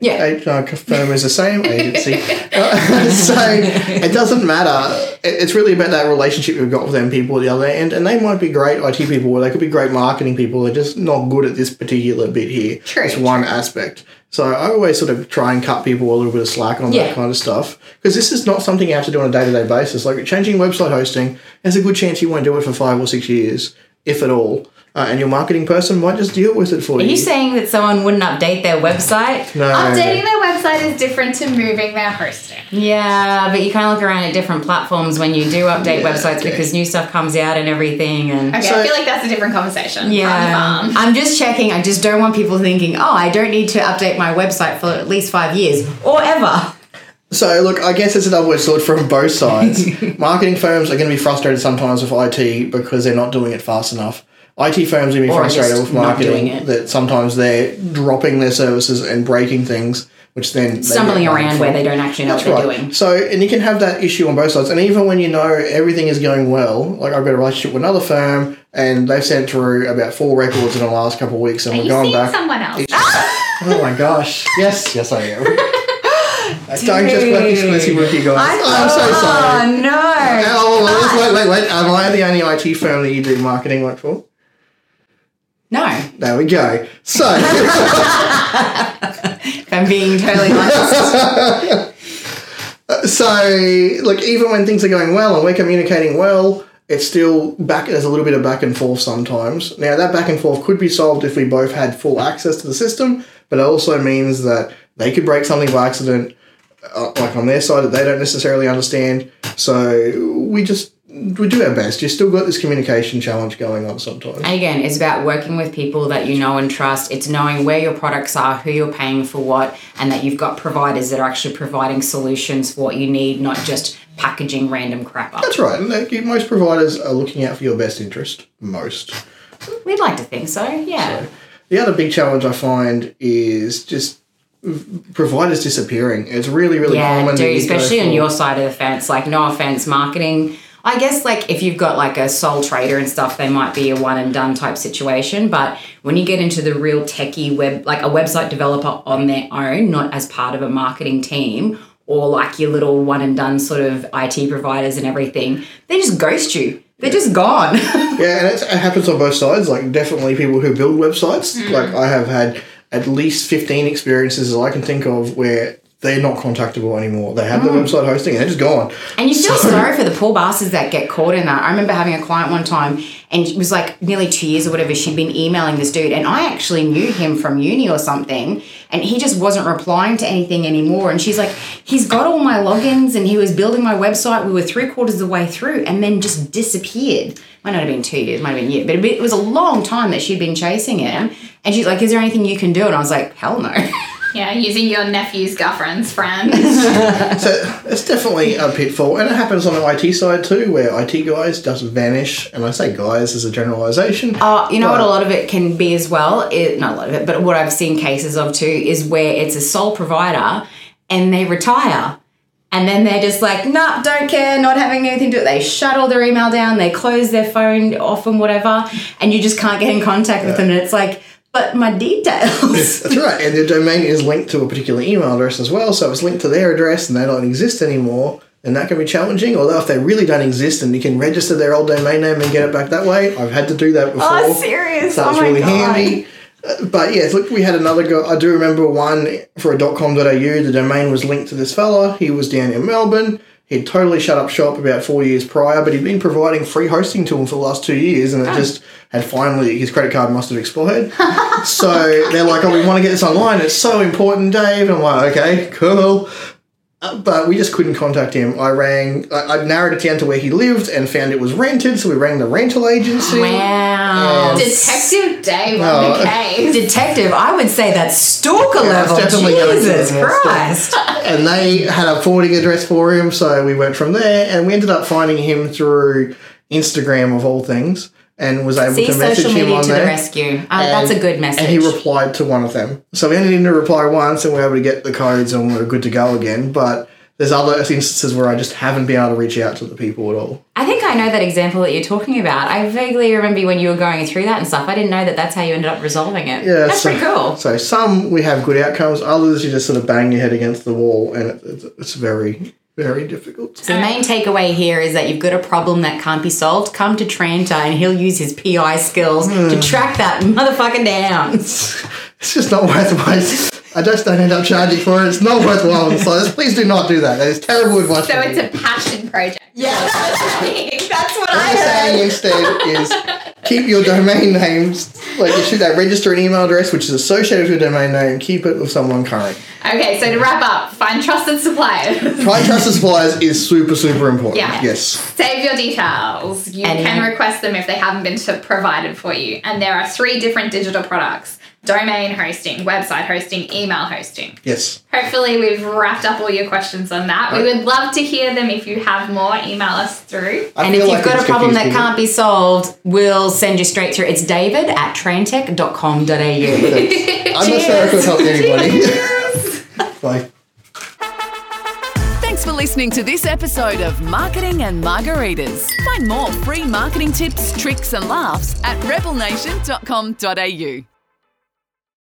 [SPEAKER 3] Yeah.
[SPEAKER 4] a- uh, firm is the same agency. Uh, so it doesn't matter. It's really about that relationship you've got with them people at the other end, and they might be great IT people, or they could be great marketing people. They're just not good at this particular bit here.
[SPEAKER 2] True,
[SPEAKER 4] It's one aspect. So I always sort of try and cut people a little bit of slack on
[SPEAKER 3] Yeah.
[SPEAKER 4] that kind of stuff because this is not something you have to do on a day to day basis. Like changing website hosting, there's a good chance you won't do it for five or six years, if at all. Uh, and your marketing person might just deal with it for
[SPEAKER 3] Are
[SPEAKER 4] you.
[SPEAKER 3] Are you saying that someone wouldn't update their website?
[SPEAKER 4] no,
[SPEAKER 2] Updating their website is different to moving their hosting.
[SPEAKER 3] Yeah, but you kind of look around at different platforms when you do update
[SPEAKER 4] Yeah,
[SPEAKER 3] websites
[SPEAKER 4] okay.
[SPEAKER 3] because new stuff comes out and everything. And
[SPEAKER 2] Okay,
[SPEAKER 4] So-
[SPEAKER 2] I feel like that's a different conversation.
[SPEAKER 3] yeah,
[SPEAKER 2] From.
[SPEAKER 3] I'm just checking. I just don't want people thinking, oh, I don't need to update my website for at least five years or ever.
[SPEAKER 4] So look, I guess it's a double-edged sword from both sides. Marketing firms are going to be frustrated sometimes with IT because they're not doing it fast enough. IT firms are going to be
[SPEAKER 3] Or
[SPEAKER 4] frustrated with marketing that sometimes they're dropping their services and breaking things, which then
[SPEAKER 3] Stumbling around where they don't actually know
[SPEAKER 4] That's
[SPEAKER 3] what they're
[SPEAKER 4] right.
[SPEAKER 3] doing.
[SPEAKER 4] So, and you can have that issue on both sides. And even when you know everything is going well, like I've got a relationship with another firm, and they've sent through about four records in the last couple of weeks, and
[SPEAKER 2] Are
[SPEAKER 4] we're going back.
[SPEAKER 2] someone else?
[SPEAKER 4] Oh my gosh! Yes, yes, I am. Don't just work exclusive with you guys. I'm so oh, sorry.
[SPEAKER 3] Oh no!
[SPEAKER 4] Oh, wait, wait, wait. Am I the only IT firm that you do marketing work for?
[SPEAKER 3] No,
[SPEAKER 4] There we go. So,
[SPEAKER 3] if I'm being totally honest.
[SPEAKER 4] so look, even when things are going well and we're communicating well, it's still back. There's a little bit of back and forth sometimes. Now that back and forth could be solved if we both had full access to the system, but it also means that they could break something by accident, uh, like on their side that they don't necessarily understand. So we just we do our best. You still got this communication challenge going on sometimes.
[SPEAKER 3] And again, it's about working with people that you know and trust. It's knowing where your products are, who you're paying for what, and that you've got providers that are actually providing solutions for what you need, not just packaging random crap up.
[SPEAKER 4] That's right. Like, most providers are looking out for your best interest. Most.
[SPEAKER 3] We'd like to think so, yeah.
[SPEAKER 4] The other big challenge I find is just providers disappearing. It's really, really
[SPEAKER 3] Yeah,
[SPEAKER 4] common. that
[SPEAKER 3] dude,
[SPEAKER 4] you go
[SPEAKER 3] especially on your side of the fence. Like, no offense, marketing. I guess, like, if you've got like a sole trader and stuff, they might be a one and done type situation. But when you get into the real techie web, like a website developer on their own, not as part of a marketing team, or like your little one and done sort of IT providers and everything, they just ghost you. They're just gone.
[SPEAKER 4] Yeah, and it's, it happens on both sides. Like, definitely people who build websites.
[SPEAKER 3] Mm.
[SPEAKER 4] Like, I have had at least 15 experiences that I can think of where they're not contactable anymore. They have the
[SPEAKER 3] Mm.
[SPEAKER 4] website hosting and they're just gone.
[SPEAKER 3] And you feel
[SPEAKER 4] So-
[SPEAKER 3] sorry for the poor bastards that get caught in that. I remember having a client one time, and it was like nearly two years or whatever. She'd been emailing this dude, and I actually knew him from uni or something, and he just wasn't replying to anything anymore. And she's like, he's got all my logins, and he was building my website. We were three quarters of the way through, and then just disappeared. Might not have been two years, might have been a year, but it was a long time that she'd been chasing him. And she's like, "Is there anything you can do?" And I was like, "Hell no."
[SPEAKER 2] Yeah, using your nephew's girlfriend's friend.
[SPEAKER 4] So it's definitely a pitfall, and it happens on the IT side too, where IT guys just vanish. And I say guys as a generalization.
[SPEAKER 3] Uh, you know what a lot of it can be as well? It, not a lot of it, but what I've seen cases of too is where it's a sole provider and they retire. And then they're just like, nah, don't care, not having anything to do. They shut all their email down, they close their phone off and whatever, and you just can't get in contact with them. And it's like, but my details.
[SPEAKER 4] That's right, and the domain is linked to a particular email address as well, so it's linked to their address and they don't exist anymore, and that can be challenging. Although if they really don't exist and you can register their old domain name and get it back that way, I've had to do that before.
[SPEAKER 3] oh, serious?
[SPEAKER 4] So
[SPEAKER 3] oh
[SPEAKER 4] that's
[SPEAKER 3] my
[SPEAKER 4] really
[SPEAKER 3] God.
[SPEAKER 4] handy. Uh, But yeah, look, we had another guy. I do remember one for a .com.au. The domain was linked to this fella. He was down in Melbourne. He'd totally shut up shop about four years prior, but he'd been providing free hosting to him for the last two years, and it oh. just had finally his credit card must have expired. so they're like, "Oh, we want to get this online. It's so important, Dave." And I'm like, "Okay, cool." Uh, but we just couldn't contact him. I rang. I, I narrowed it down to where he lived and found it was rented, so we rang the rental agency.
[SPEAKER 3] Wow.
[SPEAKER 4] And-
[SPEAKER 2] Detective Dave
[SPEAKER 4] Oh.
[SPEAKER 2] on the case.
[SPEAKER 3] Detective, I would say that's stalker
[SPEAKER 4] Yeah, it's
[SPEAKER 3] level.
[SPEAKER 4] definitely
[SPEAKER 3] Jesus Christ.
[SPEAKER 4] and they had a forwarding address for him, so we went from there, and we ended up finding him through Instagram of all things. And was able
[SPEAKER 3] See,
[SPEAKER 4] to message him on
[SPEAKER 3] to the
[SPEAKER 4] there.
[SPEAKER 3] rescue. Uh, that's a good message.
[SPEAKER 4] And he replied to one of them. So we only needed to reply once and we were able to get the codes and we are good to go again. But there's other instances where I just haven't been able to reach out to the people at all.
[SPEAKER 3] I think I know that example that you're talking about. I vaguely remember when you were going through that and stuff. I didn't know that that's how you ended up resolving it.
[SPEAKER 4] Yeah,
[SPEAKER 3] that's
[SPEAKER 4] so,
[SPEAKER 3] pretty cool.
[SPEAKER 4] So some we have good outcomes, others you just sort of bang your head against the wall and it, it's, it's very, very difficult.
[SPEAKER 3] So the main takeaway here is that you've got a problem that can't be solved. Come to Trantech and he'll use his PI skills
[SPEAKER 4] Hmm.
[SPEAKER 3] to track that motherfucker down.
[SPEAKER 4] It's just not worthwhile. I just don't end up charging for it. It's not worthwhile. So please do not do that. That is terrible advice.
[SPEAKER 2] So
[SPEAKER 4] from
[SPEAKER 2] it's
[SPEAKER 4] me.
[SPEAKER 2] a passion project.
[SPEAKER 3] Yeah, that's what
[SPEAKER 4] What I'm saying instead is keep your domain names, like you should that register an email address which is associated with your domain name, keep it with someone current.
[SPEAKER 2] Okay, so to wrap up, find trusted suppliers.
[SPEAKER 4] Find trusted suppliers is super, super important.
[SPEAKER 2] Yeah.
[SPEAKER 4] Yes.
[SPEAKER 2] Save your details. You
[SPEAKER 3] And-
[SPEAKER 2] can request them if they haven't been provided for you. And there are three different digital products domain hosting, website hosting, email hosting.
[SPEAKER 4] Yes.
[SPEAKER 2] Hopefully, we've wrapped up all your questions on that. We would love to hear them if you have more. Email us through.
[SPEAKER 4] I
[SPEAKER 3] And if you've got a problem that
[SPEAKER 4] confused
[SPEAKER 3] can't be solved, we'll send you straight through. It's david at trantech.com.au.
[SPEAKER 4] people. I'm not sure if it'll help anybody. Bye.
[SPEAKER 1] Thanks for listening to this episode of Marketing and Margaritas. Find more free marketing tips, tricks, and laughs at rebelnation.com.au.